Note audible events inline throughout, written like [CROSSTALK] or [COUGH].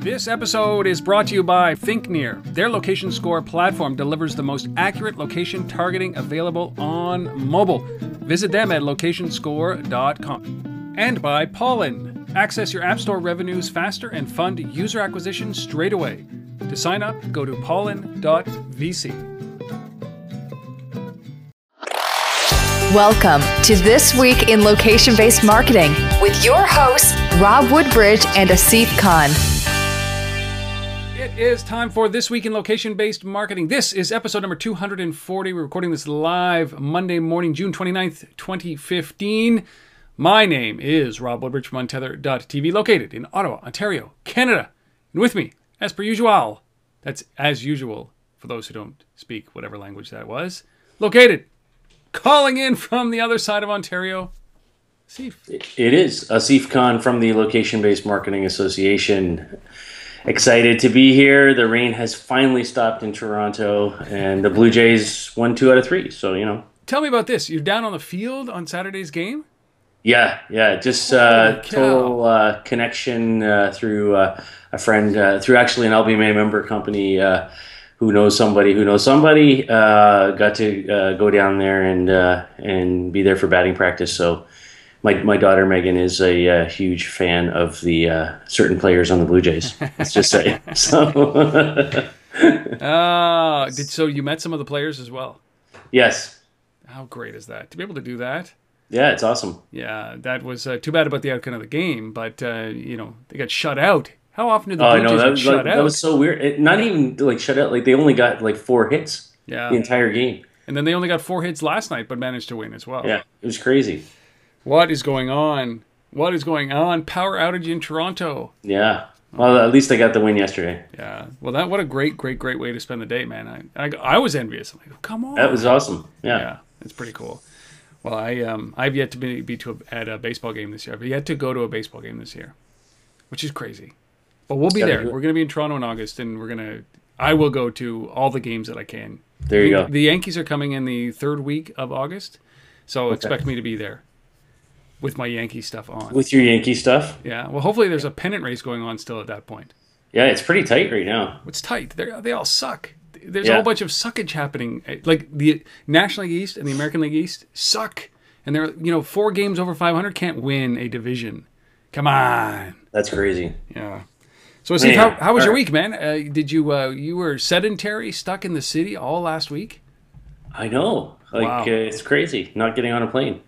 This episode is brought to you by ThinkNear. Their location score platform delivers the most accurate location targeting available on mobile. Visit them at locationscore.com. And by Pollen. Access your App Store revenues faster and fund user acquisition straight away. To sign up, go to pollen.vc. Welcome to This Week in Location Based Marketing with your hosts, Rob Woodbridge and Asif Khan. It is time for This Week in Location Based Marketing. This is episode number 240. We're recording this live Monday morning, June 29th, 2015. My name is Rob Woodbridge from Untether.tv, located in Ottawa, Ontario, Canada. And with me, as per usual, that's as usual for those who don't speak whatever language that was, located calling in from the other side of Ontario. Asif. It is Asif Khan from the Location Based Marketing Association. Excited to be here. The rain has finally stopped in Toronto, and the Blue Jays won two out of three. So you know. Tell me about this. You're down on the field on Saturday's game. Yeah, yeah, just uh, total uh, connection uh, through uh, a friend, uh, through actually an LBMA member company uh, who knows somebody who knows somebody. Uh, got to uh, go down there and uh, and be there for batting practice. So my my daughter Megan is a uh, huge fan of the uh, certain players on the Blue Jays. Let's just say [LAUGHS] so. Ah, [LAUGHS] did so you met some of the players as well. yes, How great is that to be able to do that? yeah, it's awesome. Yeah, that was uh, too bad about the outcome of the game, but uh, you know they got shut out. How often do the Oh, Blue Jays that get was shut like, out? that was so weird. It, not even like shut out. Like they only got like four hits yeah, the entire game. and then they only got four hits last night, but managed to win as well. Yeah, it was crazy. What is going on? What is going on? Power outage in Toronto. Yeah. Well, at least I got the win yesterday. Yeah. Well, that what a great, great, great way to spend the day, man. I I, I was envious. I'm like, come on. That was awesome. Yeah. yeah, it's pretty cool. Well, I um I've yet to be, be to a, at a baseball game this year. I've yet to go to a baseball game this year, which is crazy. But we'll be there. We're gonna be in Toronto in August, and we're gonna. I will go to all the games that I can. There you the, go. The Yankees are coming in the third week of August, so expect me to be there with my Yankee stuff on. With your Yankee stuff. yeah. Well, hopefully there's a pennant race going on still at that point. Yeah, it's pretty tight right now. It's tight. They they all suck. There's a whole bunch of suckage happening. Like the National League East and the American League East suck, and they're you know four games over 500 can't win a division. Come on. That's crazy. Yeah. So Steve, how, how was your week, man? Uh, did you uh, you were sedentary, stuck in the city all last week? I know. Like Wow. uh, it's crazy not getting on a plane.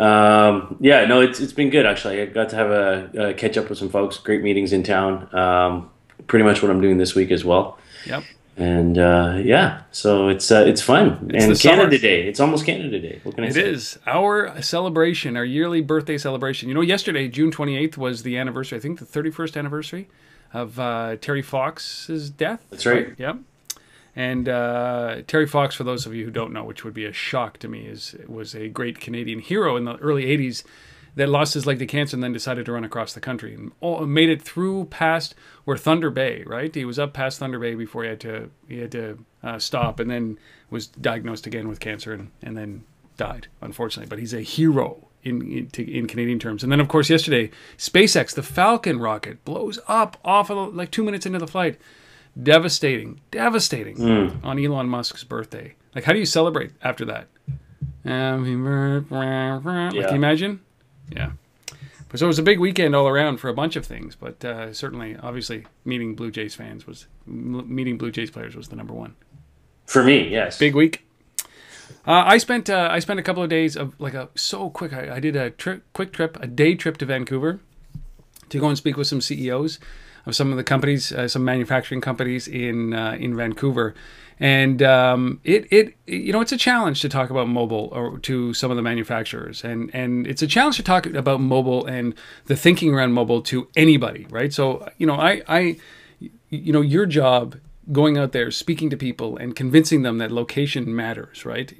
Um, yeah, no, it's it's been good actually. I got to have a, a catch up with some folks. Great meetings in town. Um, pretty much what I'm doing this week as well. Yep. And uh, yeah, so it's uh, it's fun. It's and the summer. Canada Day. It's almost Canada Day. What can I It say? is our celebration, our yearly birthday celebration. You know, yesterday, June 28th, was the anniversary, I think the 31st anniversary of uh, Terry Fox's death. That's right. Yep. And uh, Terry Fox, for those of you who don't know, which would be a shock to me, is was a great Canadian hero in the early 80s that lost his leg to cancer and then decided to run across the country and all, made it through past where Thunder Bay, right? He was up past Thunder Bay before he had to he had to uh, stop and then was diagnosed again with cancer and, and then died, unfortunately. But he's a hero in in, to, in Canadian terms. And then, of course, yesterday, SpaceX, the Falcon rocket, blows up off of like two minutes into the flight. Devastating, devastating on Elon Musk's birthday. Like, how do you celebrate after that? Like, Yeah. can you imagine? Yeah. But so it was a big weekend all around for a bunch of things, but uh, certainly, obviously, meeting Blue Jays fans was meeting Blue Jays players was the number one For me, yes. big week. Uh, I spent uh, I spent a couple of days of like a so quick. I, I did a trip, quick trip, a day trip to Vancouver to go and speak with some CEOs of some of the companies, uh, some manufacturing companies in uh, in Vancouver, and um, it it you know it's a challenge to talk about mobile or to some of the manufacturers, and and it's a challenge to talk about mobile and the thinking around mobile to anybody, right? So you know I I you know your job going out there speaking to people and convincing them that location matters right?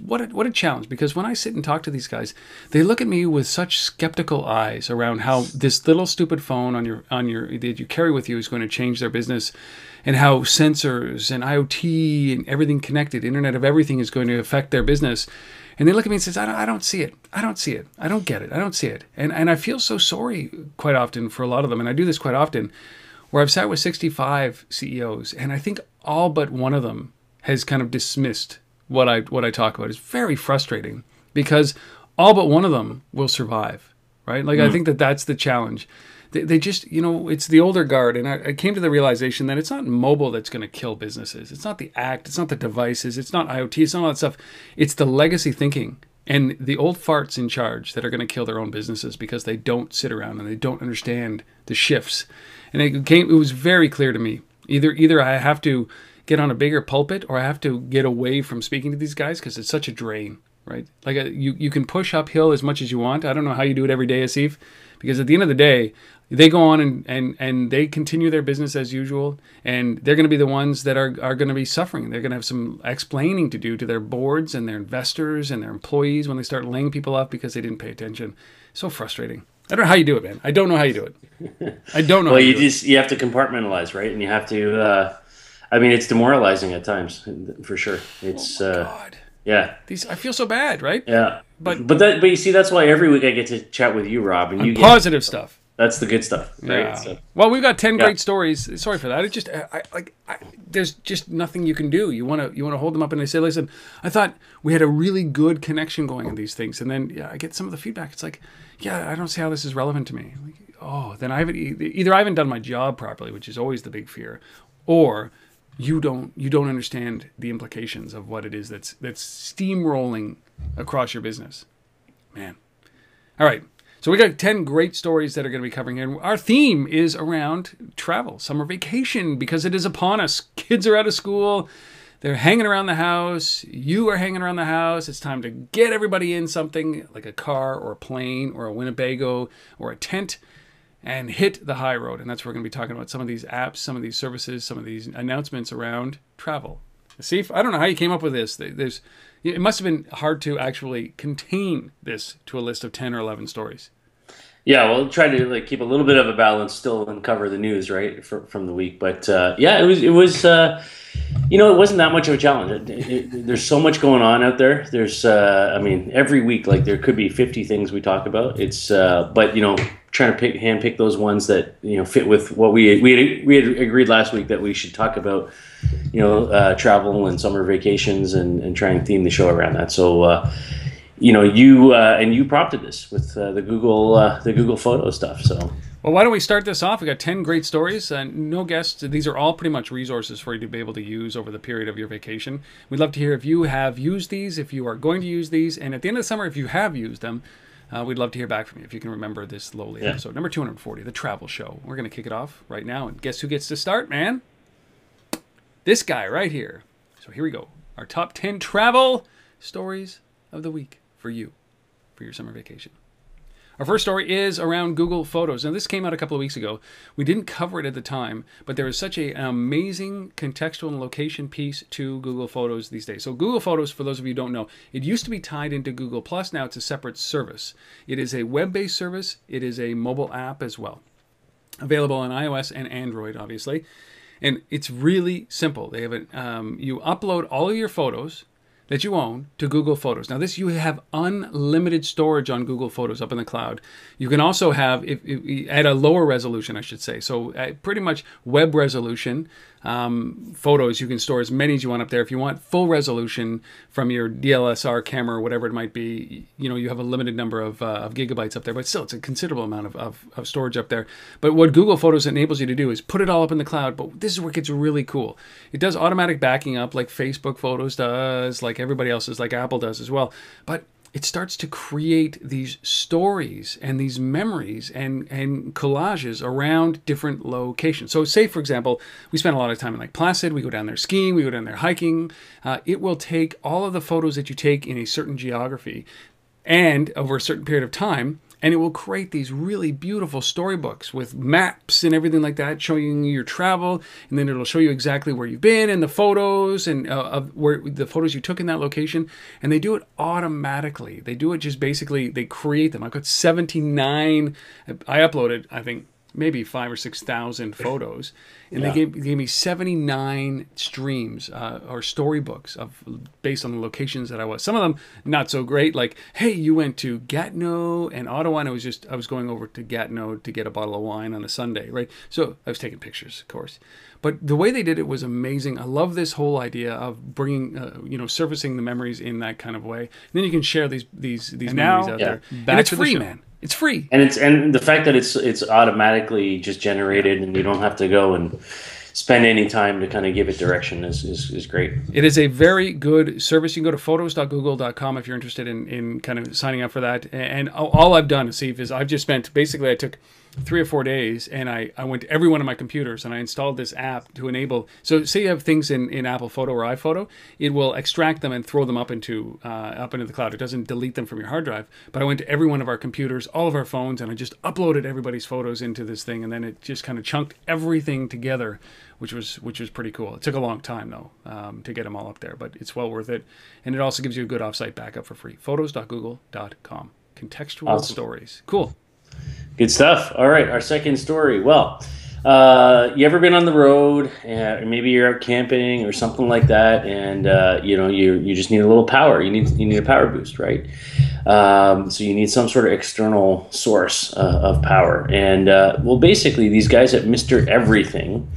What a, what a challenge because when i sit and talk to these guys they look at me with such skeptical eyes around how this little stupid phone on your on your that you carry with you is going to change their business and how sensors and iot and everything connected internet of everything is going to affect their business. And they look at me and says I don't, I don't see it. I don't see it. I don't get it. I don't see it. And and i feel so sorry quite often for a lot of them and i do this quite often where I've sat with 65 CEOs, and I think all but one of them has kind of dismissed what I what I talk about. It's very frustrating because all but one of them will survive, right? Like I mm. think that that's the challenge. They, they just, you know, it's the older guard, and I, I came to the realization that it's not mobile that's going to kill businesses. It's not the act. It's not the devices. It's not IoT. It's not all that stuff. It's the legacy thinking and the old farts in charge that are going to kill their own businesses because they don't sit around and they don't understand the shifts. And it came. It was very clear to me. Either either I have to get on a bigger pulpit or I have to get away from speaking to these guys because it's such a drain, right? Like a, you you can push uphill as much as you want. I don't know how you do it every day, Asif, because at the end of the day, they go on and, and, and they continue their business as usual and they're going to be the ones that are, are going to be suffering they're going to have some explaining to do to their boards and their investors and their employees when they start laying people off because they didn't pay attention so frustrating i don't know how you do it man i don't know how you do it i don't know well how you do it. just you have to compartmentalize right and you have to uh i mean it's demoralizing at times for sure it's uh God. yeah These, i feel so bad right yeah But- but that but you see that's why every week i get to chat with you rob and you get positive stuff that's the good stuff right Yeah. so, Well, we've got ten Yeah. great stories. Sorry for that. It just, I, I like, I, there's just nothing you can do. You want to, you want to hold them up and they say, listen, I thought we had a really good connection going in these things, and then yeah, I get some of the feedback. It's like, yeah, I don't see how this is relevant to me. Like, oh, then I haven't either I haven't done my job properly, which is always the big fear, or you don't you don't understand the implications of what it is that's that's steamrolling across your business. Man. All right. So we got 10 great stories that are going to be covering here. And our theme is around travel, summer vacation, because it is upon us. Kids are out of school. They're hanging around the house. You are hanging around the house. It's time to get everybody in something like a car or a plane or a Winnebago or a tent and hit the high road. And that's where we're going to be talking about some of these apps, some of these services, some of these announcements around travel. See, I don't know how you came up with this. There's, it must have been hard to actually contain this to a list of 10 or 11 stories. Yeah, we'll try to like keep a little bit of a balance still and cover the news right for, from the week. But uh, yeah, it was it was uh, you know it wasn't that much of a challenge. It, it, there's so much going on out there. There's uh, I mean every week like there could be 50 things we talk about. It's uh, but you know trying to pick hand pick those ones that you know fit with what we we had, we had agreed last week that we should talk about you know uh, travel and summer vacations and, and try and theme the show around that. So. You know, you uh, and you prompted this with uh, the Google uh, the Google Photo stuff. So Well, why don't we start this off? We got 10 great stories. Uh, no guests. These are all pretty much resources for you to be able to use over the period of your vacation. We'd love to hear if you have used these, if you are going to use these, and at the end of the summer, if you have used them, uh, we'd love to hear back from you if you can remember this lowly Yeah. episode. Number 240, The Travel Show. We're going to kick it off right now. And guess who gets to start, man? This guy right here. So here we go. Our top 10 travel stories of the week for you for your summer vacation. Our first story is around Google Photos. Now, this came out a couple of weeks ago. We didn't cover it at the time, but there is such a, an amazing contextual and location piece to Google Photos these days. So, Google Photos, for those of you who don't know, it used to be tied into Google Plus. Now it's a separate service. It is a web based service, it is a mobile app as well, available on iOS and Android, obviously. And it's really simple. They have it. Um, you upload all of your photos that you own to Google Photos. Now, this you have unlimited storage on Google Photos up in the cloud. You can also have if, if, at a lower resolution, I should say. So, uh, pretty much web resolution um, photos. You can store as many as you want up there. If you want full resolution from your DLSR camera or whatever it might be, you know you have a limited number of, uh, of gigabytes up there. But still, it's a considerable amount of, of, of storage up there. But what Google Photos enables you to do is put it all up in the cloud. But this is where it gets really cool. It does automatic backing up like Facebook Photos does, like everybody else's, like Apple does as well. But it starts to create these stories and these memories and, and collages around different locations. So, say for example, we spend a lot of time in Lake Placid, we go down there skiing, we go down there hiking. Uh, it will take all of the photos that you take in a certain geography and over a certain period of time and it will create these really beautiful storybooks with maps and everything like that showing you your travel. And then it'll show you exactly where you've been and the photos and uh, of where the photos you took in that location. And they do it automatically. They do it just basically they create them. I've got 79 i uploaded i think maybe five or six thousand [LAUGHS] photos, and Yeah. they gave, gave me seventy nine streams uh, or storybooks of based on the locations that I was. Some of them not so great, like hey, you went to Gatineau and Ottawa, and I was just I was going over to Gatineau to get a bottle of wine on a Sunday, right? So I was taking pictures, of course. But the way they did it was amazing. I love this whole idea of bringing, uh, you know, surfacing the memories in that kind of way. And then you can share these these these And memories now- out Yeah. there. Back and it's to free, man. It's free. and it's and the fact that it's it's automatically just generated and you don't have to go and spend any time to kind of give it direction is, is, is great. It is a very good service. You can go to photos.google.com if you're interested in, in kind of signing up for that. And all all I've done, Steve, is I've just spent basically I took three or four days and I, I went to every one of my computers and I installed this app to enable. So say you have things in, in Apple Photo or iPhoto, it will extract them and throw them up into uh, up into the cloud. It doesn't delete them from your hard drive. But I went to every one of our computers, all of our phones, and I just uploaded everybody's photos into this thing, and then it just kind of chunked everything together, which was which was pretty cool. It took a long time though um, to get them all up there, but it's well worth it, and it also gives you a good offsite backup for free. Photos.google.com. Contextual Awesome. stories. Cool. Good stuff. All right, our second story. Well, uh, you ever been on the road, uh, or maybe you're out camping or something like that, and uh, you know you you just need a little power. You need you need a power boost, right? Um, so you need some sort of external source uh, of power. And uh, well, basically, these guys at Mister Everything.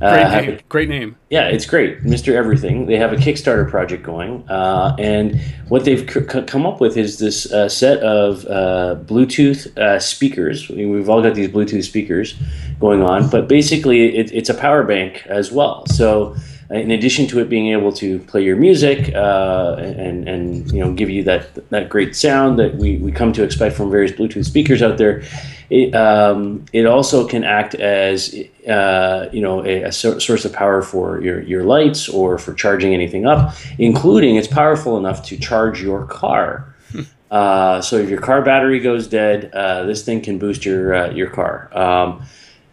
Uh, Great have a- name. Great name. yeah, it's great, Mr. Everything. They have a Kickstarter project going, uh, and what they've c- c- come up with is this uh, set of uh, Bluetooth uh, speakers. We- We've all got these Bluetooth speakers going on, but basically, it, it's a power bank as well. So, in addition to it being able to play your music uh, and and you know give you that that great sound that we, we come to expect from various Bluetooth speakers out there, it, um, it also can act as uh, you know a, a source of power for your, your lights or for charging anything up, including it's powerful enough to charge your car. Uh, so if your car battery goes dead, uh, this thing can boost your uh, your car. Um,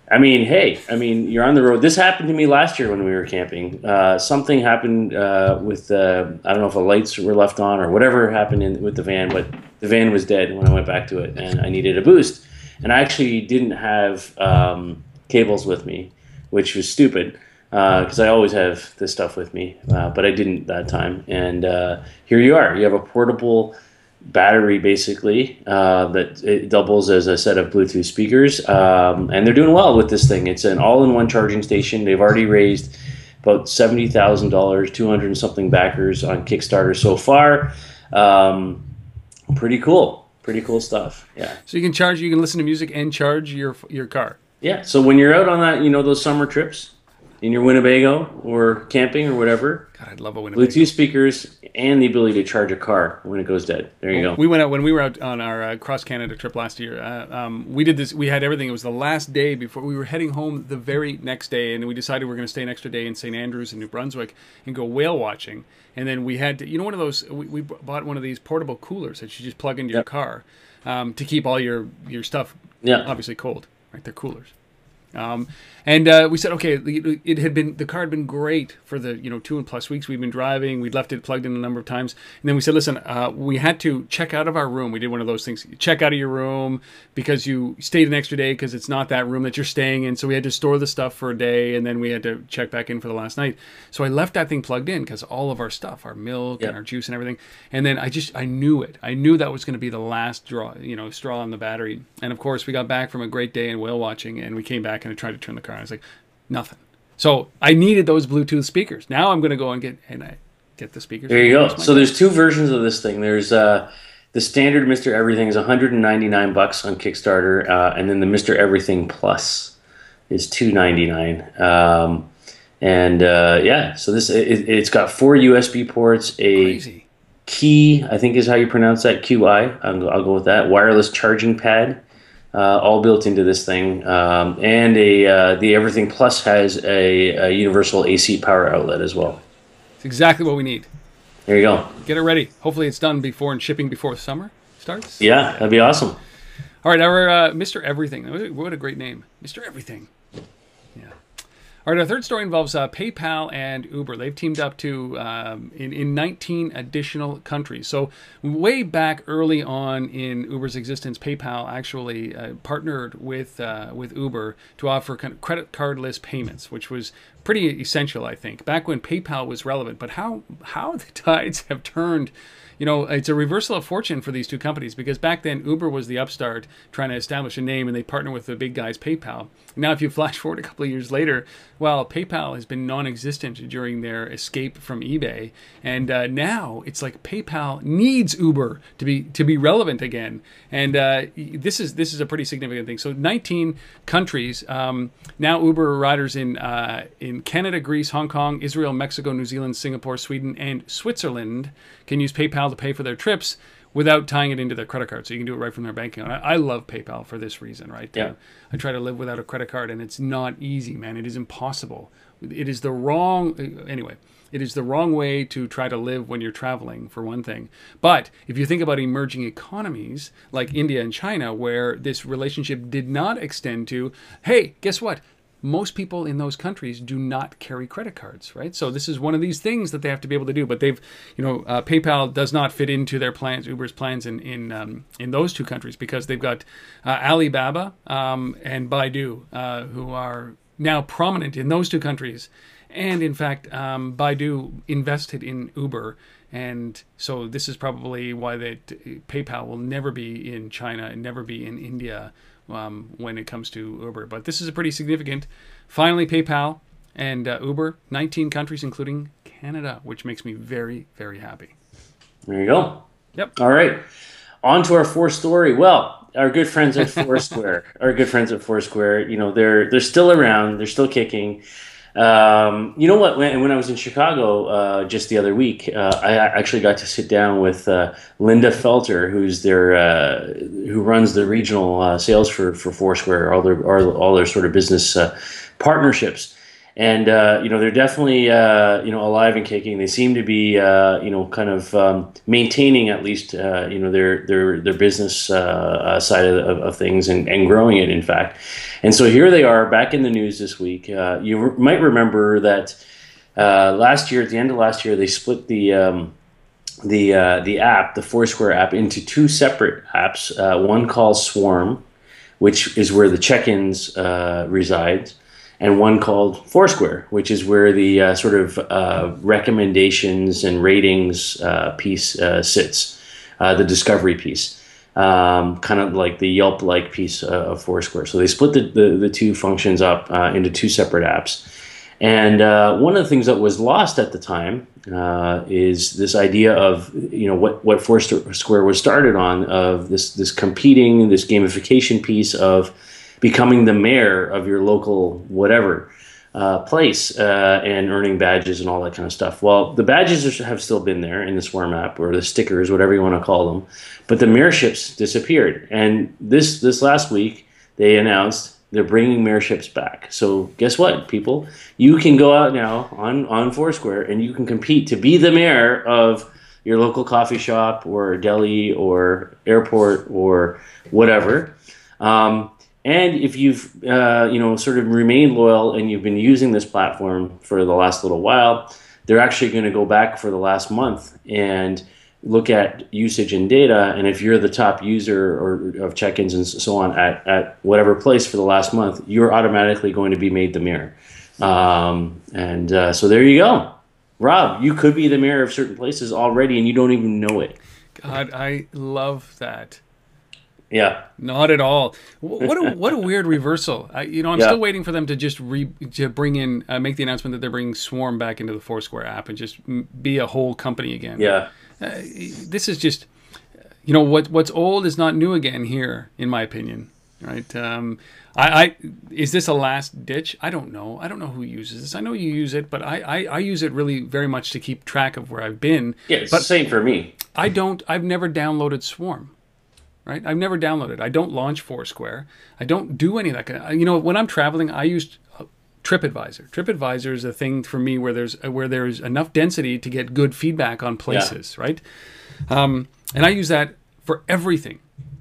I mean, hey, I mean, you're on the road. This happened to me last year when we were camping. Uh, something happened uh, with uh, I don't know if the lights were left on or whatever happened in, with the van, but the van was dead when I went back to it, and I needed a boost. And I actually didn't have um, cables with me, which was stupid because I always have this stuff with me, uh, but I didn't that time. And uh, here you are. You have a portable battery basically uh, that it doubles as a set of Bluetooth speakers, um, and they're doing well with this thing. It's an all-in-one charging station. They've already raised about seventy thousand dollars, two hundred and something backers on Kickstarter so far. Um, pretty cool, pretty cool stuff. Yeah. So you can charge. You can listen to music and charge your your car. Yeah. So when you're out on that, you know, those summer trips in your Winnebago or camping or whatever, God, I'd love a Winnebago. Bluetooth speakers and the ability to charge a car when it goes dead. There you go. We went out when we were out on our uh, cross Canada trip last year. Uh, um, we did this. We had everything. It was the last day before we were heading home. The very next day, and we decided we are going to stay an extra day in St Andrews in New Brunswick and go whale watching. And then we had, to, you know, one of those. We, we bought one of these portable coolers that you just plug into your car um, to keep all your your stuff Yeah. obviously cold. Right, they're coolers. Um, and uh, we said, okay, it had been the car had been great for the you know two and plus weeks we've been driving. We'd left it plugged in a number of times, and then we said, listen, uh, we had to check out of our room. We did one of those things, check out of your room because you stayed an extra day because it's not that room that you're staying in. So we had to store the stuff for a day, and then we had to check back in for the last night. So I left that thing plugged in because all of our stuff, our milk Yeah. and our juice and everything, and then I just I knew it. I knew that was going to be the last draw, you know, straw on the battery. And of course, we got back from a great day in whale watching, and we came back and I tried to turn the car. And I was like, nothing. So I needed those Bluetooth speakers. Now I'm going to go and get and I get the speakers. There you go. So there's two versions of this thing. There's uh, the standard Mr. Everything is 199 bucks on Kickstarter, uh, and then the Mr. Everything Plus is 299. Um, and uh, yeah, so this it, it's got four USB ports, a crazy. key, I think is how you pronounce that, QI. I'll go, I'll go with that. Wireless charging pad, uh, all built into this thing, um, and a uh, the Everything Plus has a, a universal AC power outlet as well. It's exactly what we need. There you go. Get it ready. Hopefully, it's done before and shipping before summer starts. Yeah, that'd be awesome. All right, our uh, Mr. Everything. What a great name, Mr. Everything. All right, our third story involves uh, PayPal and Uber. They've teamed up to um, in, in 19 additional countries. So way back early on in Uber's existence, PayPal actually uh, partnered with uh, with Uber to offer kind of credit cardless payments, which was pretty essential, I think, back when PayPal was relevant. But how how [LAUGHS] the tides have turned you know, it's a reversal of fortune for these two companies because back then Uber was the upstart trying to establish a name and they partner with the big guys PayPal. Now, if you flash forward a couple of years later, well, PayPal has been non existent during their escape from eBay. And uh, now it's like PayPal needs Uber to be to be relevant again. And uh, this is this is a pretty significant thing. So 19 countries um, now Uber riders in uh, in Canada, Greece, Hong Kong, Israel, Mexico, New Zealand, Singapore, Sweden, and Switzerland can use PayPal to pay for their trips without tying it into their credit card. So you can do it right from their bank account. I, I love PayPal for this reason, right? Yeah. I try to live without a credit card, and it's not easy, man. It is impossible. It is the wrong. Anyway, it is the wrong way to try to live when you're traveling, for one thing. But if you think about emerging economies like India and China, where this relationship did not extend to, hey, guess what? Most people in those countries do not carry credit cards, right? So this is one of these things that they have to be able to do. But they've, you know, uh, PayPal does not fit into their plans, Uber's plans in in um, in those two countries because they've got uh, Alibaba um, and Baidu, uh, who are now prominent in those two countries. And in fact, um, Baidu invested in Uber, and so this is probably why that PayPal will never be in China and never be in India um, when it comes to Uber. But this is a pretty significant. Finally, PayPal and uh, Uber, 19 countries, including Canada, which makes me very, very happy. There you go. Yep. All right. On to our fourth story. Well, our good friends at [LAUGHS] Foursquare, our good friends at Foursquare, you know, they're they're still around, they're still kicking. Um, you know what? When, when I was in Chicago uh, just the other week, uh, I actually got to sit down with uh, Linda Felter, who's their uh, who runs the regional uh, sales for for Foursquare, all their all, their sort of business uh, partnerships and you know they're definitely you know alive and kicking. They seem to be you know kind of um, maintaining at least you know their their their business side of, of, things and, and growing it in fact. And so here they are back in the news this week. you re- might remember that last year at the end of last year they split the um, the the app the Foursquare app into two separate apps. one called Swarm, which is where the check-ins resides and one called Foursquare, which is where the uh, sort of uh, recommendations and ratings uh, piece uh, sits, uh, the discovery piece, um, kind of like the Yelp like piece uh, of Foursquare. So they split the, the, the two functions up into two separate apps. And one of the things that was lost at the time is this idea of you know what what Foursquare was started on of this this competing this gamification piece of becoming the mayor of your local whatever uh, place uh, and earning badges and all that kind of stuff. Well, the badges have still been there in the Swarm app or the stickers, whatever you want to call them, but the mayorships disappeared. And this this last week they announced they're bringing mayorships back. So guess what, people? You can go out now on on Foursquare and you can compete to be the mayor of your local coffee shop or deli or airport or whatever. Um, and if you've uh, you know sort of remained loyal and you've been using this platform for the last little while, they're actually going to go back for the last month and look at usage and data. And if you're the top user or of check-ins and so on at, at whatever place for the last month, you're automatically going to be made the mirror. Um, and uh, so there you go. Rob, you could be the mayor of certain places already and you don't even know it. God, I love that. Yeah, not at all. What a what a weird reversal. I, you know, I'm yeah. still waiting for them to just re to bring in uh, make the announcement that they're bringing Swarm back into the Foursquare app and just be a whole company again. Yeah, uh, this is just you know what what's old is not new again here, in my opinion. Right? Um, I, I is this a last ditch? I don't know. I don't know who uses this. I know you use it, but I, I, I use it really very much to keep track of where I've been. Yeah, it's but the same for me. I don't. I've never downloaded Swarm right? I've never downloaded. I don't launch Foursquare. I don't do any of that. Kind of, you know, when I'm traveling, I use uh, TripAdvisor. TripAdvisor is a thing for me where there's uh, where there's enough density to get good feedback on places, yeah. right? Um, and I use that for everything.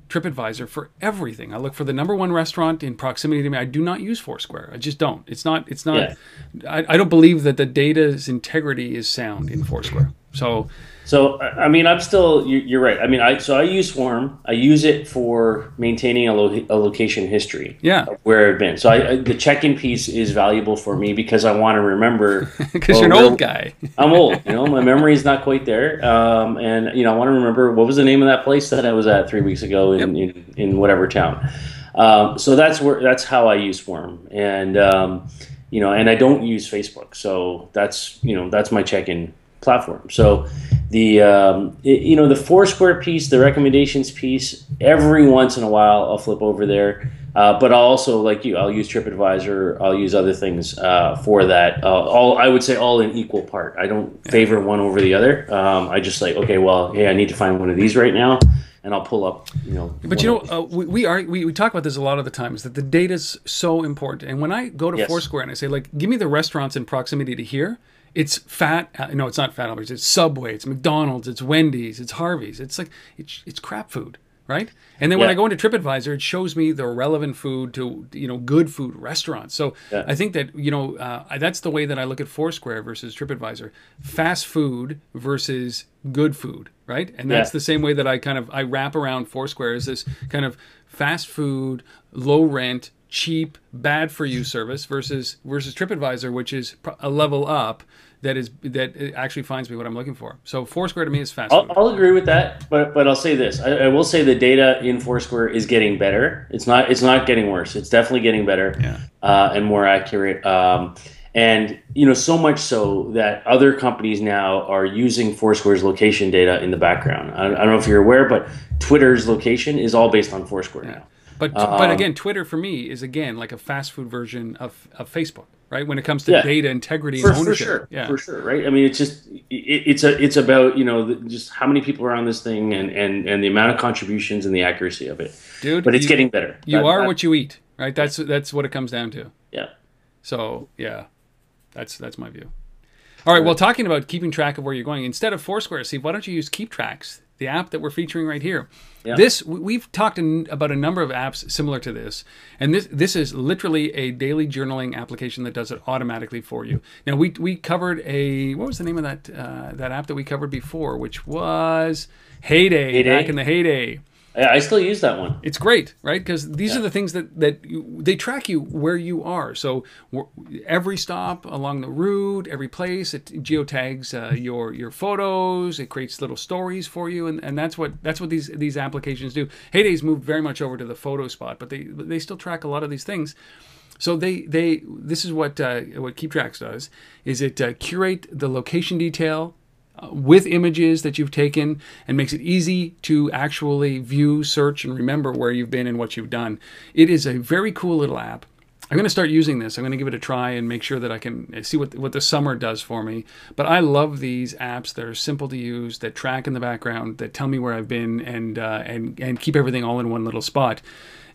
TripAdvisor for everything. I look for the number one restaurant in proximity to me. I do not use Foursquare. I just don't. It's not. It's not. Yeah. I, I don't believe that the data's integrity is sound in Foursquare. So So I mean, I'm still. you- You're right. I mean, I so I use Swarm. I use it for maintaining a, lo- a location history. Yeah. where I've been. So I, I, the check-in piece is valuable for me because I want to remember. [LAUGHS] because well, you're an old guy. [LAUGHS] I'm old. You know, my memory is not quite there. Um, and you know, I want to remember what was the name of that place that I was at three weeks ago in in, in whatever town. Um, so that's where that's how I use Swarm, and um, you know, and I don't use Facebook. So that's you know that's my check-in platform. So the um, it- you know the Foursquare piece, the recommendations piece, every once in a while I'll flip over there. Uh, but I'll also like you, I'll use TripAdvisor. I'll use other things uh, for that. Uh, all I would say all in equal part. I don't favor one over the other. Um, I just like okay, well, hey, I need to find one of these right now, and I'll pull up. You know, But you know, uh, we we, are, we we talk about this a lot of the times that the data is so important. And when I go to Yes. Foursquare and I say like, give me the restaurants in proximity to here, it's fat. Uh, no, it's not Fat Albert. It's Subway. It's McDonald's. It's Wendy's. It's Harvey's. It's like it's it's crap food, right? And then when I go into TripAdvisor, it shows me the relevant food to you know good food restaurants. So Yeah. I think that you know uh, that's the way that I look at Foursquare versus TripAdvisor. Fast food versus good food, right? And that's Yeah. the same way that I kind of I wrap around Foursquare is this kind of fast food, low rent, cheap, bad for you service versus versus TripAdvisor, which is a level up that is that actually finds me what I'm looking for. So Foursquare to me is fast I'll. I'll agree with that, but but I'll say this: I, I will say the data in Foursquare is getting better. It's not it's not getting worse. It's definitely getting better Yeah. uh, and more accurate. Um, and you know, so much so that other companies now are using Foursquare's location data in the background. I, I don't know if you're aware, but Twitter's location is all based on Foursquare now. But but um, again, Twitter for me is again like a fast food version of, of Facebook, right? When it comes to Yeah. data integrity for, and for sure Yeah. for sure right i mean it's just it, it's a it's about you know the, just how many people are on this thing and and and the amount of contributions and the accuracy of it Dude, but it's you- getting better You That- are that- what you eat, right? That's that's what it comes down to. yeah So yeah, that's that's my view. All right. Well, talking about keeping track of where you're going, instead of Foursquare, Steve, why don't you use Keep Trax, the app that we're featuring right here? Yeah. This we- we've talked in, about a number of apps similar to this, and this this is literally a daily journaling application that does it automatically for you. Now we we covered a what was the name of that uh, that app that we covered before, which was Heyday, Heyday? back in the heyday. I, I still use that one It's great, right? Because these are the things that that you, they track you where you are. So every stop along the route, every place, it geotags uh, your your photos. It creates little stories for you, and, and that's what that's what these these applications do. Heyday's moved very much over to the photo spot, but they they still track a lot of these things. So they they this is what uh, what KeepTrax does is it uh, curate the location detail with images that you've taken and makes it easy to actually view, search, and remember where you've been and what you've done. It is a very cool little app. I'm going to start using this. I'm going to give it a try and make sure that I can see what what the summer does for me. But I love these apps that are simple to use, that track in the background, that tell me where I've been, and uh, and and keep everything all in one little spot.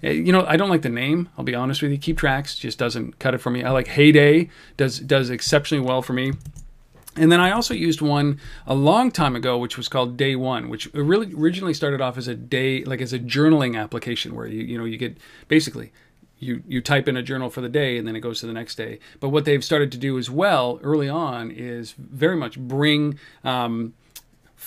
Uh, You know, I don't like the name. I'll be honest with you. Keep Trax just doesn't cut it for me. I like Heyday does does exceptionally well for me. And then I also used one a long time ago, which was called Day One, which really originally started off as a day, like as a journaling application, where you you know you get basically you you type in a journal for the day and then it goes to the next day. But what they've started to do as well early on is very much bring um,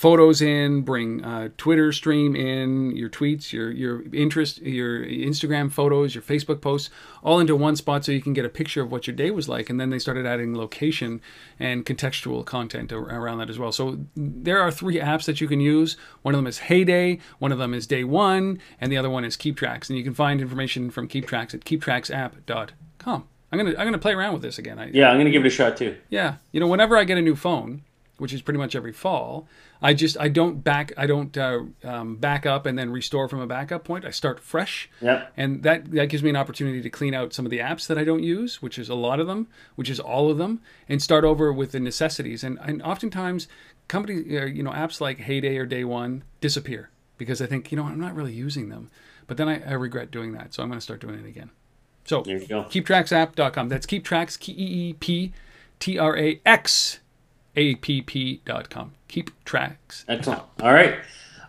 photos in, bring uh, Twitter stream in, your tweets, your your interest, your Instagram photos, your Facebook posts, all into one spot, so you can get a picture of what your day was like. And then they started adding location and contextual content around that as well. So there are three apps that you can use. One of them is Heyday, one of them is Day One, and the other one is Keep Trax. And you can find information from Keep Trax at keeptraxapp.com. I'm gonna I'm gonna play around with this again. I, yeah i'm gonna give it a shot too yeah, you know, whenever I get a new phone, which is pretty much every fall, I just I don't back I don't uh, um, back up and then restore from a backup point. I start fresh, Yep. and that that gives me an opportunity to clean out some of the apps that I don't use, which is a lot of them, which is all of them, and start over with the necessities. And and oftentimes, companies, uh, you know, apps like Heyday or Day One disappear because I think you know I'm not really using them, but then I, I regret doing that, so I'm going to start doing it again. So There you go. keeptraxapp.com. That's keeptrax, K E E P T R A X A P P.com. Keep Trax. Excellent. All right.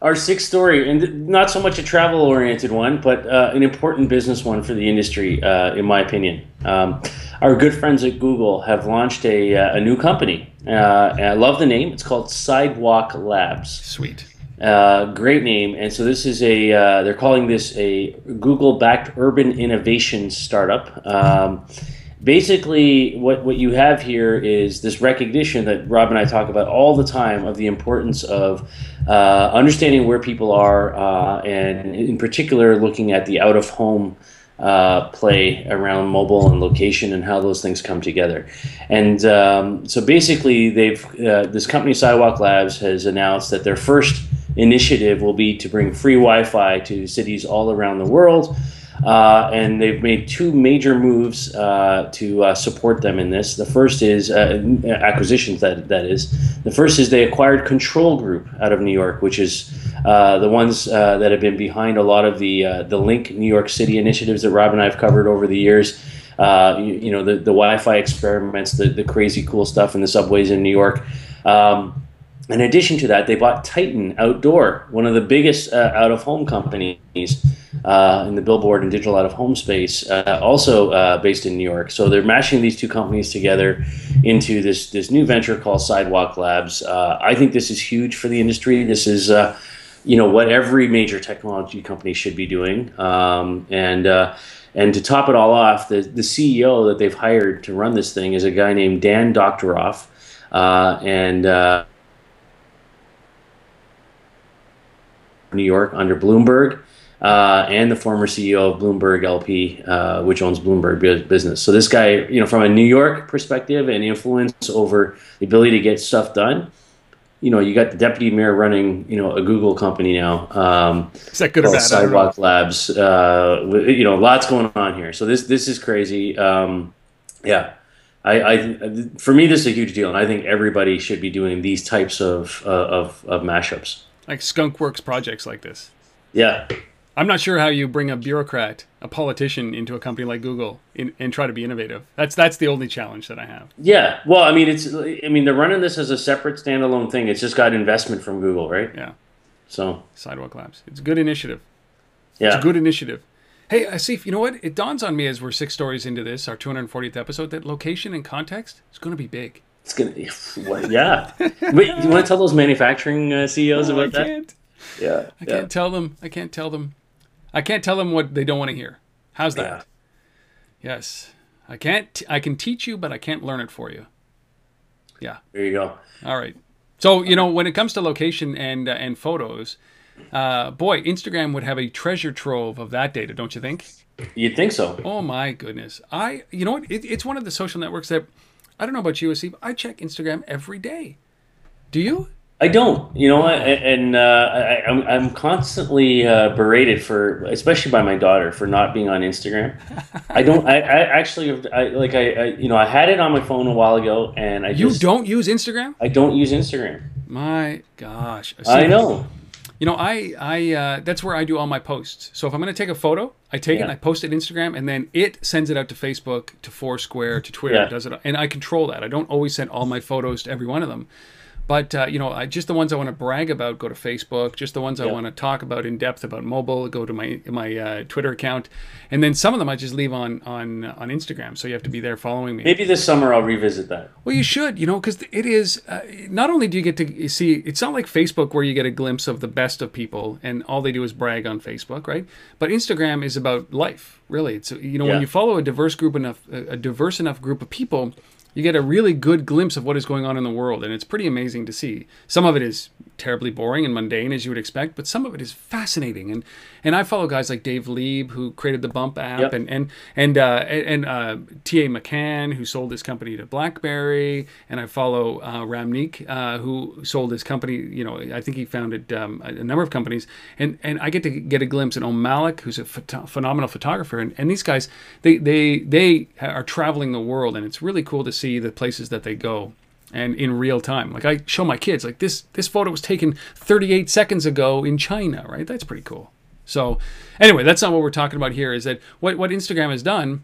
our sixth story, and not so much a travel oriented one, but uh, an important business one for the industry, uh, in my opinion. Um, our good friends at Google have launched a, uh, a new company. Uh, I love the name. It's called Sidewalk Labs. Sweet. Uh, great name. And so this is a, uh, they're calling this a Google backed urban innovation startup. Um, basically, what, what you have here is this recognition that Rob and I talk about all the time of the importance of uh, understanding where people are, uh, and in particular, looking at the out of home. Uh, play around mobile and location and how those things come together. And um, so basically, they've uh, this company Sidewalk Labs has announced that their first initiative will be to bring free Wi-Fi to cities all around the world. Uh, and they've made two major moves uh, to uh, support them in this. The first is uh, acquisitions. That that is. The first is they acquired Control Group out of New York, which is uh, the ones uh, that have been behind a lot of the the Link New York City initiatives that Rob and I have covered over the years. You, you, know the, the Wi-Fi experiments, the, the crazy cool stuff in the subways in New York. Um, in addition to that, they bought Titan Outdoor, one of the biggest out of home companies uh, in the billboard and digital out of home space, uh, also uh, based in New York. So they're mashing these two companies together into this, this new venture called Sidewalk Labs. Uh, I think this is huge for the industry. This is uh, you know what every major technology company should be doing. Um, and and to top it all off, the, the CEO that they've hired to run this thing is a guy named Dan Doctoroff. and New York under Bloomberg, uh, and the former CEO of Bloomberg LP, uh, which owns Bloomberg Business. So this guy, you know, from a New York perspective and influence over the ability to get stuff done. You know, you got the deputy mayor running, you know, a Google company now. Um, is that good or bad? Sidewalk Labs. Uh, you know, lots going on here. So this this is crazy. Um, yeah. I, I, for me, this is a huge deal, and I think everybody should be doing these types of uh, of, of mashups like skunkworks projects like this. Yeah. I'm not sure how you bring a bureaucrat, a politician, into a company like Google in, and try to be innovative. That's that's the only challenge that I have. Yeah, well, I mean, it's I mean they're running this as a separate standalone thing. It's just got investment from Google, right? Yeah. So Sidewalk Labs, it's a good initiative. Yeah, it's a good initiative. Hey, Asif, you know what? It dawns on me as we're six stories into this, our 240th episode, that location and context is going to be big. It's gonna, [LAUGHS] what, yeah. Wait, you want to tell those manufacturing uh, CEOs no, about I that? Can't. Yeah, I can't tell them. I can't tell them. I can't tell them what they don't want to hear. How's that? Yeah. Yes, I can't. I can teach you, but I can't learn it for you. Yeah. There you go. All right. So you know, when it comes to location and uh, and photos, uh, boy, Instagram would have a treasure trove of that data, don't you think? You'd think so. Oh my goodness! I, you know what? It, it's one of the social networks that I don't know about you, Asif. I check Instagram every day. Do you? I don't, you know, and uh, I, am I'm, I'm constantly uh, berated for, especially by my daughter, for not being on Instagram. I don't. I, I actually, I, like, I, I, you know, I had it on my phone a while ago, and I you just, don't use Instagram. I don't use Instagram. My gosh, I know. You know, I I uh, that's where I do all my posts. So if I'm going to take a photo, I take yeah. it, I post it Instagram, and then it sends it out to Facebook, to Foursquare, to Twitter. Yeah. Does it, and I control that. I don't always send all my photos to every one of them. But uh, you know, I, just the ones I want to brag about go to Facebook. Just the ones I want to talk about in depth about mobile go to my my uh, Twitter account, and then some of them I just leave on on on Instagram. So you have to be there following me. Maybe this summer I'll revisit that. Well, you should, you know, because it is uh, not only do you get to see. It's not like Facebook where you get a glimpse of the best of people and all they do is brag on Facebook, right? But Instagram is about life, really. It's you know yeah. when you follow a diverse group enough, a diverse enough group of people you get a really good glimpse of what is going on in the world, and it's pretty amazing to see. Some of it is terribly boring and mundane, as you would expect, but some of it is fascinating. And and I follow guys like Dave Lieb, who created the Bump app, yep. and and and uh, and uh, T.A. McCann, who sold his company to BlackBerry, and I follow uh, Ramneek, uh, who sold his company. You know, I think he founded um, a number of companies, and and I get to get a glimpse. at Om Malik, who's a ph- phenomenal photographer, and, and these guys, they they they are traveling the world, and it's really cool to see the places that they go and in real time. Like I show my kids, like this this photo was taken 38 seconds ago in China, right? That's pretty cool. So anyway, that's not what we're talking about here. Is that what what Instagram has done?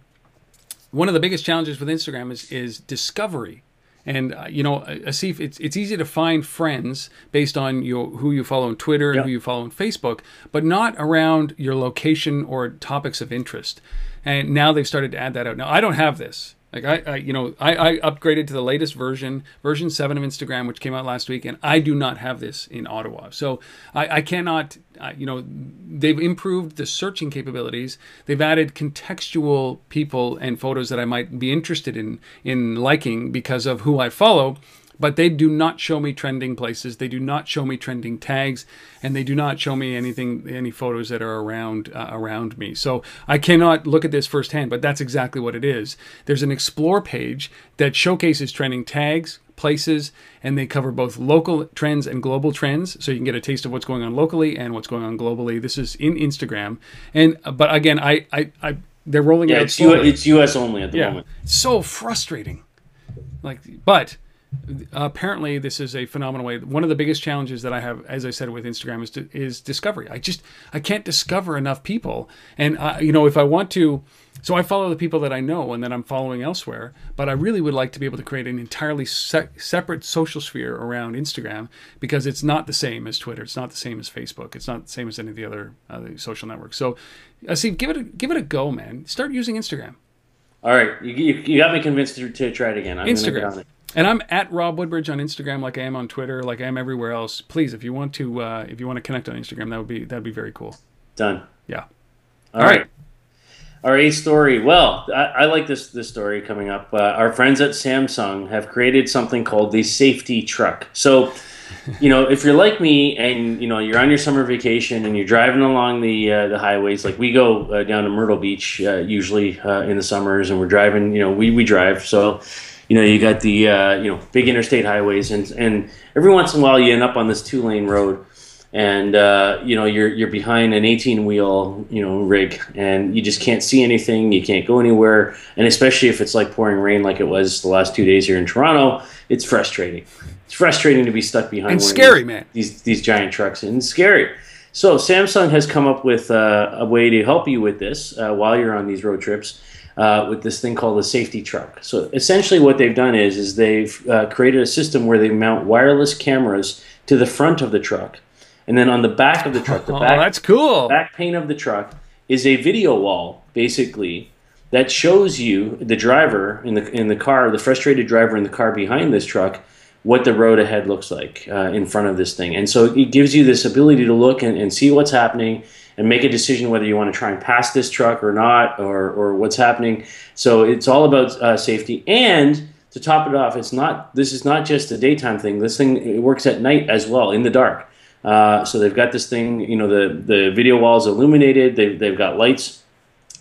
One of the biggest challenges with Instagram is is discovery. And uh, you know, Asif, it's it's easy to find friends based on your who you follow on Twitter and Yep. who you follow on Facebook, but not around your location or topics of interest. And now they've started to add that out. Now I don't have this. Like I, I you know, I, I upgraded to the latest version, version seven of Instagram, which came out last week, and I do not have this in Ottawa. So I, I cannot, you know, they've improved the searching capabilities. They've added contextual people and photos that I might be interested in in liking because of who I follow. But they do not show me trending places. They do not show me trending tags, and they do not show me anything, any photos that are around uh, around me. So I cannot look at this firsthand. But that's exactly what it is. There's an explore page that showcases trending tags, places, and they cover both local trends and global trends. So you can get a taste of what's going on locally and what's going on globally. This is in Instagram, and but again, I I, I they're rolling it Yeah, out it's, U- it's U.S. only at the Yeah, moment. so frustrating. Like, but apparently this is a phenomenal way. One of the biggest challenges that I have, as I said with Instagram, is to, is discovery. I just I can't discover enough people, and I, you know if I want to. So I follow the people that I know and that I'm following elsewhere, but I really would like to be able to create an entirely se- separate social sphere around Instagram because it's not the same as Twitter, it's not the same as Facebook, it's not the same as any of the other uh, social networks. So, uh, see, give it a, give it a go, man. Start using Instagram. All right, you, you, you got me convinced to, to try it again. I'm Instagram. And I'm at Rob Woodbridge on Instagram, like I am on Twitter, like I am everywhere else. Please, if you want to, uh, if you want to connect on Instagram, that would be that'd be very cool. Done. Yeah. All right. Our eighth story. Well, I, I like this this story coming up. Uh, our friends at Samsung have created something called the safety truck. So, you know, if you're like me and you know you're on your summer vacation and you're driving along the uh, the highways, like we go uh, down to Myrtle Beach uh, usually uh, in the summers, and we're driving. You know, we we drive so. You know, you got the uh, you know big interstate highways, and and every once in a while you end up on this two lane road, and uh, you know you're you're behind an 18 wheel you know rig and you just can't see anything you can't go anywhere. And especially if it's like pouring rain like it was the last two days here in toronto it's frustrating. It's frustrating to be stuck behind And one of scary, these, man. these these giant trucks and scary. So samsung has come up with uh, a way to help you with this uh, while you're on these road trips uh, with this thing called a safety truck. So essentially, what they've done is is they've uh, created a system where they mount wireless cameras to the front of the truck, and then on the back of the truck, the [LAUGHS] Oh, back that's cool. back pane of the truck is a video wall, basically, that shows you the driver in the in the car, the frustrated driver in the car behind this truck, what the road ahead looks like uh, in front of this thing. And so it gives you this ability to look and, and see what's happening and make a decision whether you want to try and pass this truck or not, or or what's happening. So it's all about uh, safety and. To top it off, it's not. This is not just a daytime thing. This thing it works at night as well, in the dark. Uh, so they've got this thing, you know, the, the video walls illuminated. They've, they've got lights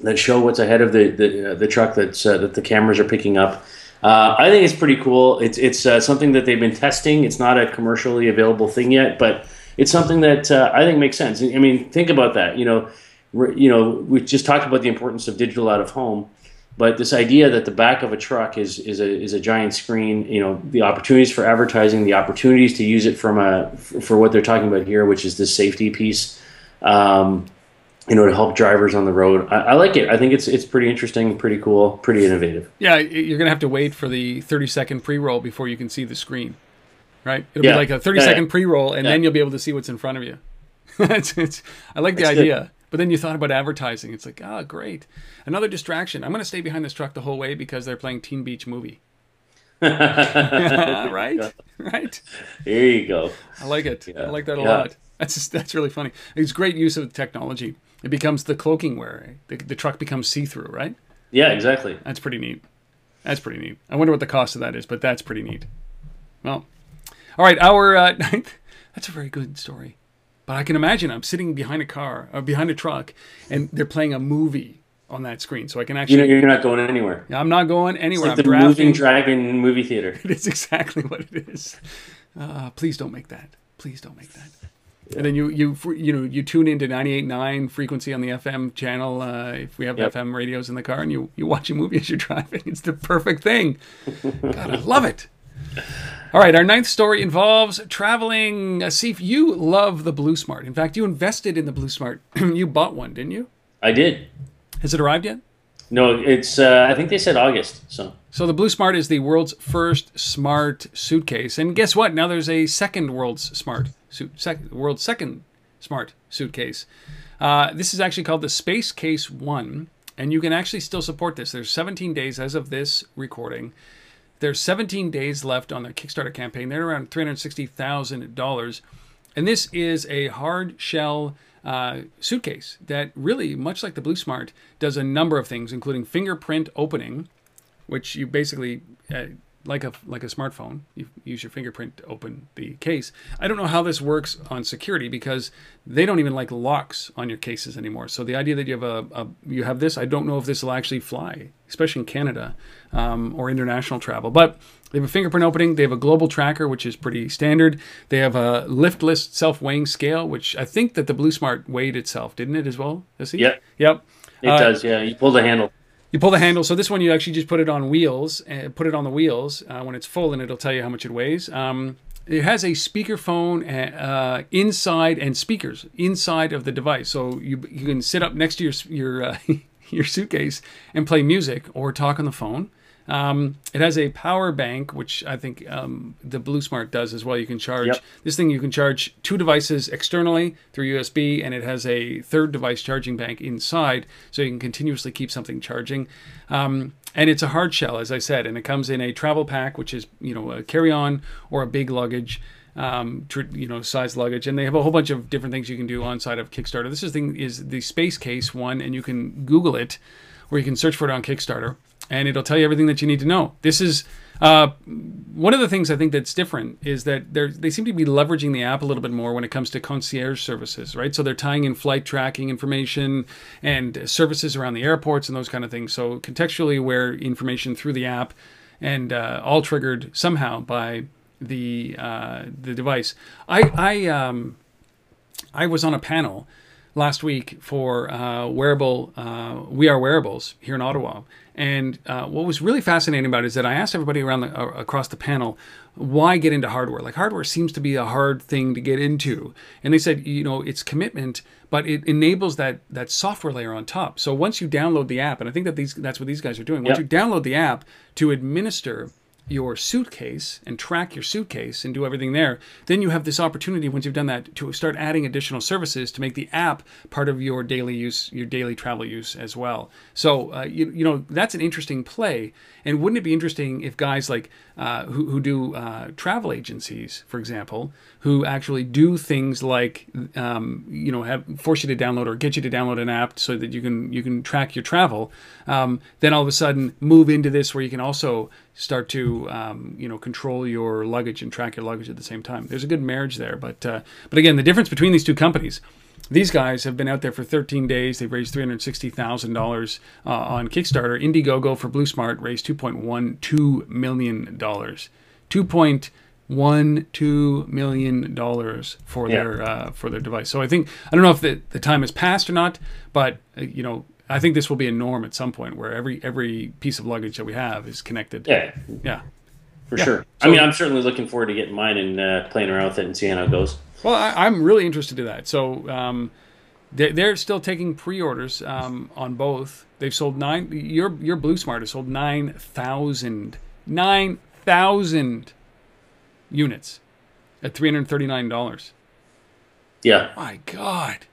that show what's ahead of the the, uh, the truck that's uh, that the cameras are picking up. Uh, I think it's pretty cool. It's it's uh, something that they've been testing. It's not a commercially available thing yet, but it's something that uh, I think makes sense. I mean, think about that. You know, you know, we just talked about the importance of digital out of home. But this idea that the back of a truck is, is a is a giant screen, you know, the opportunities for advertising, the opportunities to use it from a for what they're talking about here, which is this safety piece, um, you know, to help drivers on the road. I, I like it. I think it's it's pretty interesting, pretty cool, pretty innovative. yeah, you're gonna have to wait for the 30 second pre roll before you can see the screen, right? It'll Yeah. be like a 30 Yeah, second yeah. pre roll, and then you'll be able to see what's in front of you. [LAUGHS] it's, it's, I like the That's good. idea. But then you thought about advertising. It's like, ah, great. Another distraction. I'm going to stay behind this truck the whole way because they're playing Teen Beach Movie. [LAUGHS] right? [LAUGHS] Right? There you go. I like it. I like that a lot. That's just, that's really funny. It's great use of technology. It becomes the cloaking wear. The, the truck becomes see through, right? Yeah, exactly. That's pretty neat. That's pretty neat. I wonder what the cost of that is, but that's pretty neat. Well, all right. Our uh, [LAUGHS] that's a very good story. But I can imagine I'm sitting behind a car or behind a truck, and they're playing a movie on that screen, so I can actually. You know, you're not going anywhere. I'm not going anywhere. It's like I'm the moving drafting. dragon movie theater. [LAUGHS] It's exactly what it is. Uh, please don't make that. Please don't make that. And then you you you know you tune into 98.9 frequency on the FM channel uh, if we have Yep. FM radios in the car and you you watch a movie as you're [LAUGHS] driving. It's the perfect thing. God, I love it. All right, our ninth story involves traveling. Uh, see if you love the Blue Smart. In fact, you invested in the Blue Smart. [CLEARS THROAT] you bought one, didn't you? I did. Has it arrived yet? No, it's. Uh, I think they said August. So. So the Blue Smart is the world's first smart suitcase, and guess what? Now there's a second world's smart suit, sec, world's second smart suitcase. Uh, this is actually called the Space Case One, and you can actually still support this. There's 17 days as of this recording. There's 17 days left on their Kickstarter campaign. They're around $360,000. And this is a hard shell uh, suitcase that really, much like the Blue Smart, does a number of things, including fingerprint opening, which you basically uh, like a like a smartphone. You use your fingerprint to open the case. I don't know how this works on security because they don't even like locks on your cases anymore. So the idea that you have a, a you have this, I don't know if this will actually fly, especially in Canada um, or international travel. But they have a fingerprint opening. They have a global tracker, which is pretty standard. They have a liftless self-weighing scale, which I think that the Blue Smart weighed itself, didn't it as well? Yep. Yep. It uh, does. Yeah. You pull the handle. You pull the handle. So this one, you actually just put it on wheels, and put it on the wheels uh, when it's full, and it'll tell you how much it weighs. Um, it has a speakerphone uh, inside and speakers inside of the device, so you you can sit up next to your your uh, [LAUGHS] your suitcase and play music or talk on the phone. Um, it has a power bank, which I think um, the Blue Smart does as well. You can charge yep. this thing. You can charge two devices externally through USB, and it has a third device charging bank inside, so you can continuously keep something charging. Um, and it's a hard shell, as I said, and it comes in a travel pack, which is you know a carry-on or a big luggage. Um, you know, size luggage, and they have a whole bunch of different things you can do on side of Kickstarter. This is thing is the space case one, and you can Google it, or you can search for it on Kickstarter and it'll tell you everything that you need to know. This is uh, one of the things I think that's different is that they seem to be leveraging the app a little bit more when it comes to concierge services, right? So they're tying in flight tracking information and services around the airports and those kind of things. So contextually aware information through the app and uh, all triggered somehow by the uh, the device. I I um, I was on a panel last week for uh, wearable uh, we are wearables here in Ottawa and uh, what was really fascinating about it is that I asked everybody around the, uh, across the panel, why get into hardware? Like hardware seems to be a hard thing to get into, and they said, you know, it's commitment, but it enables that that software layer on top. So once you download the app, and I think that these that's what these guys are doing. Once yep. you download the app to administer your suitcase and track your suitcase and do everything there, then you have this opportunity once you've done that to start adding additional services to make the app part of your daily use, your daily travel use as well. So uh, you, you know that's an interesting play. And wouldn't it be interesting if guys like uh, who, who do uh, travel agencies, for example, who actually do things like um, you know have force you to download or get you to download an app so that you can you can track your travel, um, then all of a sudden move into this where you can also start to um, you know control your luggage and track your luggage at the same time. There's a good marriage there, but uh, but again, the difference between these two companies. These guys have been out there for 13 days. They've raised $360,000 uh, on Kickstarter. Indiegogo for Blue Smart raised $2.12 million. $2.12 million for yeah. their uh, for their device. So I think I don't know if the, the time has passed or not, but uh, you know I think this will be a norm at some point where every every piece of luggage that we have is connected. Yeah, yeah, for yeah. sure. So, I mean, I'm certainly looking forward to getting mine and uh, playing around with it and seeing how it goes. Well, I, am really interested in that. So um, they're, they're, still taking pre-orders um, on both. They've sold nine. Your your Blue Smart has sold nine thousand nine thousand units at three hundred thirty nine dollars. Yeah. My God.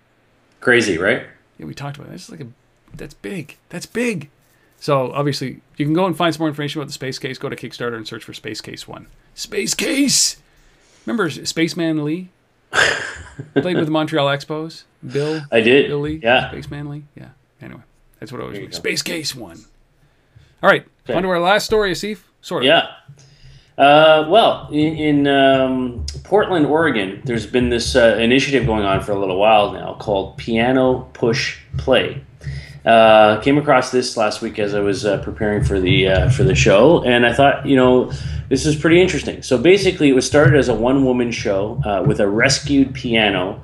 Crazy, right? Yeah, we talked about It's like a that's big. That's big. So obviously, you can go and find some more information about the Space Case. Go to Kickstarter and search for Space Case One. Space Case. Remember Spaceman Lee? Played with the Montreal Expos. Bill. I did. Bill Lee. Yeah. Spaceman Lee. Yeah. Anyway, that's what I was. Doing. Space Case One. All right. Okay. On to our last story, Asif. Sort of. Yeah. Uh, well, in, in um, Portland, Oregon, there's been this uh, initiative going on for a little while now called Piano Push Play. Uh, came across this last week as I was uh, preparing for the uh, for the show, and I thought, you know, this is pretty interesting. So basically, it was started as a one woman show uh, with a rescued piano.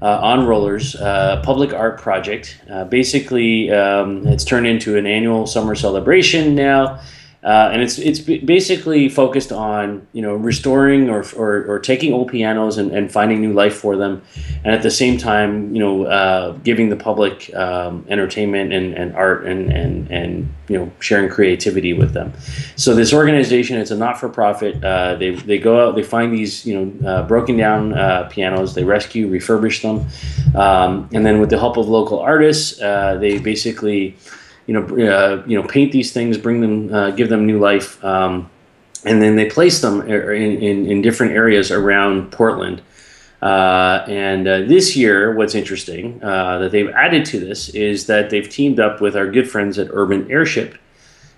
Uh, on rollers, uh, public art project. basically, um, it's turned into an annual summer celebration now, Uh, and it's it's basically focused on you know restoring or, or, or, taking old pianos and, and finding new life for them, and at the same time you know uh, giving the public um, entertainment and, and art and, and and you know sharing creativity with them. So this organization it's a not for profit. Uh, they they go out they find these you know uh, broken down uh, pianos they rescue refurbish them, um, and then with the help of local artists uh, they basically you know, uh, you know, paint these things, bring them, uh, give them new life, um, and then they place them in, in, in different areas around Portland. Uh, and uh, this year, what's interesting uh, that they've added to this is that they've teamed up with our good friends at Urban Airship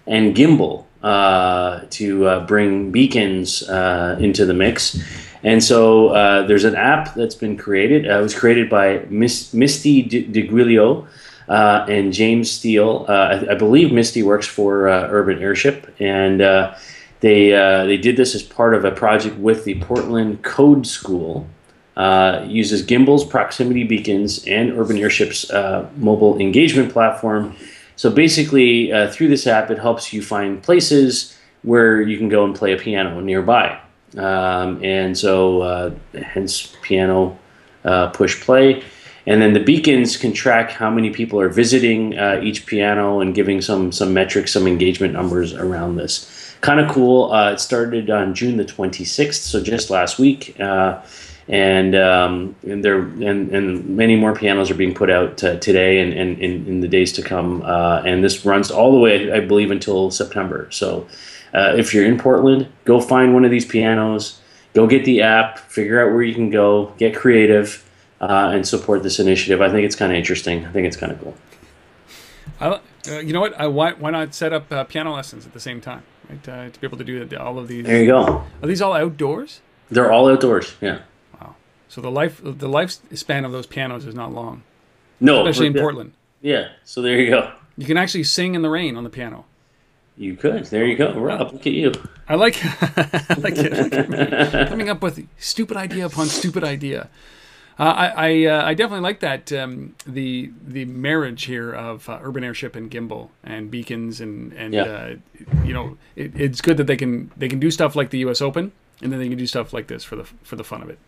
and Gimbal uh, to bring beacons into the mix. And so there's an app that's been created. it was created by Miss, Misty DeGuilio uh, and James Steele. Uh, I, I, believe Misty works for uh, Urban Airship, and uh, they uh, they did this as part of a project with the Portland Code School. uses Gimbal's proximity beacons and Urban Airship's mobile engagement platform. So basically, through this app, it helps you find places where you can go and play a piano nearby. Um, and so, hence piano push play. And then the beacons can track how many people are visiting uh, each piano and giving some some metrics, some engagement numbers around this. Kind of cool. Uh, it started on June the 26th, so just last week. Uh, and um, and there and, and many more pianos are being put out uh, today and, and, in the days to come. Uh, and this runs all the way, I believe, until September. So uh, if you're in Portland, go find one of these pianos. Go get the app. Figure out where you can go. Get creative uh, and support this initiative. I think it's kind of interesting. I think it's kind of cool. I, uh, you know what? I, why, why not set up uh, piano lessons at the same time, right? Uh, to be able to do all of these. There you go. Are these all outdoors? They're all outdoors. Yeah. Wow. So the life the lifespan of those pianos is not long. No, especially in Portland. Yeah. So there you go. You can actually sing in the rain on the piano. You could. There you go. Rob, look at you. I like, [LAUGHS] I like it. [LAUGHS] Coming up with stupid idea upon stupid idea. Uh, I I, uh, I, definitely like that um, the the marriage here of uh, urban airship and gimbal and beacons and and yeah. Uh, you know it, it's good that they can they can do stuff like the U.S. Open and then they can do stuff like this for the for the fun of it.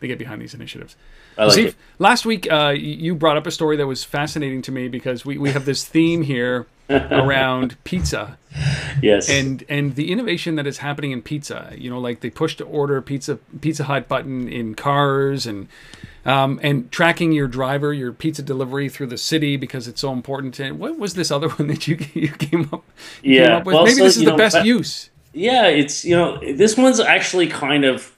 They get behind these initiatives. I like it. last week uh, you brought up a story that was fascinating to me because we, we have this theme here around [LAUGHS] pizza. Yes. And and the innovation that is happening in pizza, you know, like they push to order pizza Pizza Hut button in cars and um, and tracking your driver, your pizza delivery through the city because it's so important. And what was this other [LAUGHS] one that you you came up, you yeah. Came up with? Well, Maybe so, this is the know, best use. Yeah, it's you know this one's actually kind of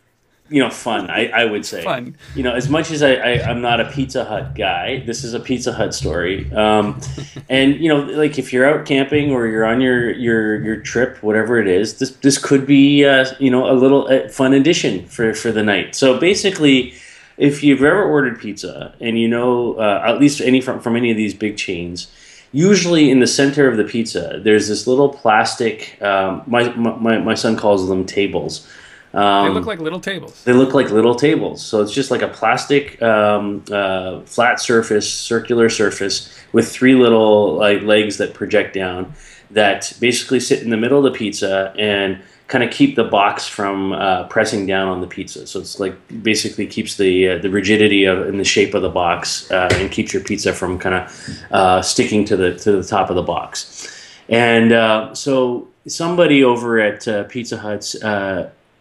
you know fun I, I would say. Fun. You know as much as I, I am not a pizza hut guy this is a pizza hut story. Um, [LAUGHS] and you know like if you're out camping or you're on your your your trip whatever it is this this could be uh, you know a little uh, fun addition for for the night. So basically if you've ever ordered pizza and you know uh, at least any from from any of these big chains usually in the center of the pizza there's this little plastic um, my, my my son calls them tables um, they look like little tables. They look like little tables. So it's just like a plastic um, uh, flat surface, circular surface with three little like legs that project down that basically sit in the middle of the pizza and kind of keep the box from uh, pressing down on the pizza. So it's like basically keeps the uh, the rigidity of in the shape of the box uh, and keeps your pizza from kind of uh, sticking to the to the top of the box. And uh, so somebody over at Pizza Hut's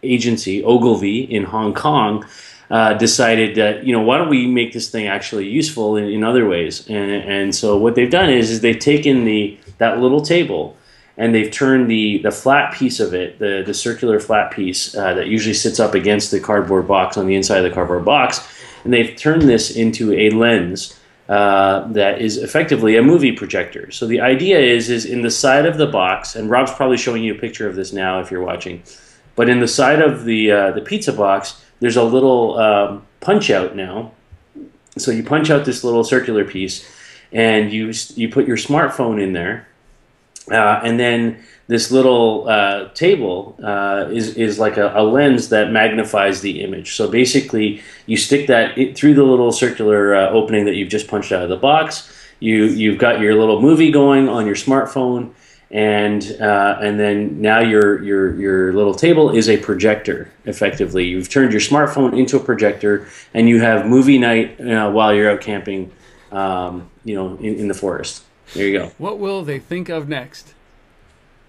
agency, Ogilvy, in Hong Kong, uh, decided that you know why don't we make this thing actually useful in, in other ways? And, and so what they've done is is they've taken the that little table and they've turned the the flat piece of it, the the circular flat piece uh, that usually sits up against the cardboard box on the inside of the cardboard box, and they've turned this into a lens. Uh, that is effectively a movie projector. So the idea is, is in the side of the box, and Rob's probably showing you a picture of this now if you're watching. But in the side of the uh, the pizza box, there's a little um, punch out now. So you punch out this little circular piece, and you you put your smartphone in there, uh, and then this little uh, table uh, is is like a, a, lens that magnifies the image. So basically, you stick that through the little circular uh, opening that you've just punched out of the box. You you've got your little movie going on your smartphone and uh, and then now your your your little table is a projector. Effectively, you've turned your smartphone into a projector, and you have movie night uh, while you're out camping. Um, you know, in, in the forest. There you go. What will they think of next?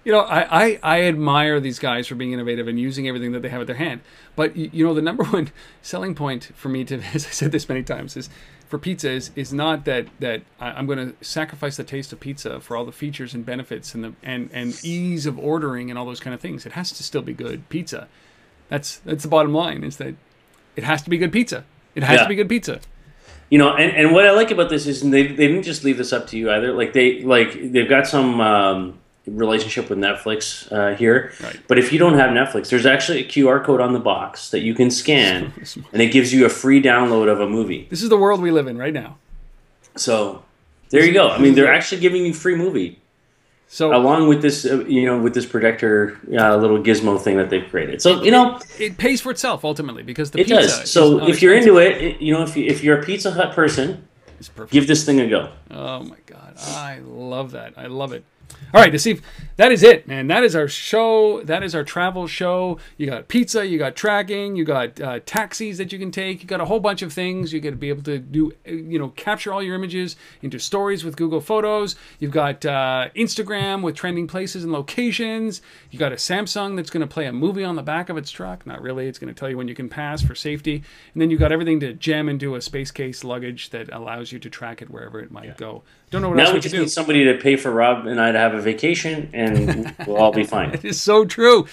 You know, I, I, I admire these guys for being innovative and using everything that they have at their hand. But you know, the number [LAUGHS] one selling point for me to, [LAUGHS] as I said this many times, is for pizza is, is not that that I'm going to sacrifice the taste of pizza for all the features and benefits and the and, and ease of ordering and all those kind of things. It has to still be good pizza. That's that's the bottom line. Is that it has to be good pizza. It has Yeah. to be good pizza. you know and, and what i like about this is they, they didn't just leave this up to you either like they like they've got some um, relationship with netflix uh, here. Right. but if you don't have netflix there's actually a qr code on the box that you can scan [LAUGHS] and it gives you a free download of a movie. This is the world we live in right now. so there you go. I mean they're actually giving you free movie. So along with this uh, you know with this projector uh, little gizmo thing that they've created. So you know it pays for itself ultimately because the it pizza does. so if you're into it, it you know if, you, if you're a pizza hut person give this thing a go. Oh my god, I love that. I love it. All right, Asif, that is it, man. That is our show. That is our travel show. You got pizza, you got tracking, you got uh, taxis that you can take. You got a whole bunch of things. You got to be able to do, you know, capture all your images into stories with Google Photos. You've got uh, Instagram with trending places and locations. You got a Samsung that's going to play a movie on the back of its truck. Not really. It's going to tell you when you can pass for safety. And then you got everything to jam into a space case luggage that allows you to track it wherever it might go. Don't know what else Now we we can just do. need somebody to pay for Rob and I to have a vacation, and we'll all be [LAUGHS] fine. It is so true.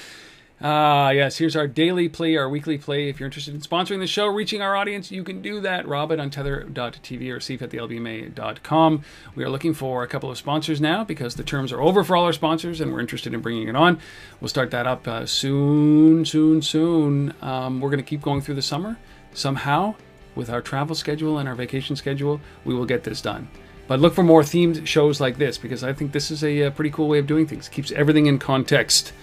Ah, yes. Here's our daily play, our weekly play. If you're interested in sponsoring the show, reaching our audience, you can do that. Rob at untether.tv or Asif at thelbma.com. We are looking for a couple of sponsors now because the terms are over for all our sponsors and we're interested in bringing it on. We'll start that up uh, soon, soon, soon. Um, we're going to keep going through the summer. Somehow, with our travel schedule and our vacation schedule, we will get this done. But look for more themed shows like this because I think this is a, uh pretty cool way of doing things. Keeps everything in context.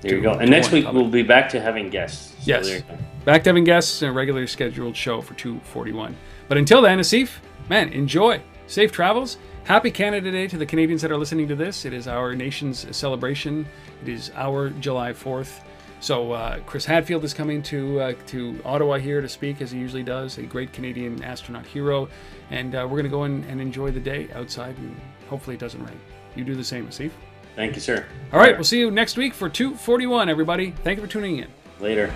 There you go. And next week topic. we'll be back to having guests. So Yes. there you go. Back to having guests and a regularly scheduled show for 241. But until then, Asif, man, enjoy. Safe travels. Happy Canada Day to the Canadians that are listening to this. It is our nation's celebration. It is our July 4th. So uh, Chris Hadfield is coming to uh, to Ottawa here to speak as he usually does. A great Canadian astronaut hero, and uh, we're going to go in and enjoy the day outside, and hopefully it doesn't rain. You do the same, Asif. Thank you, sir. All right, we'll see you next week for 241, everybody. Thank you for tuning in. Later.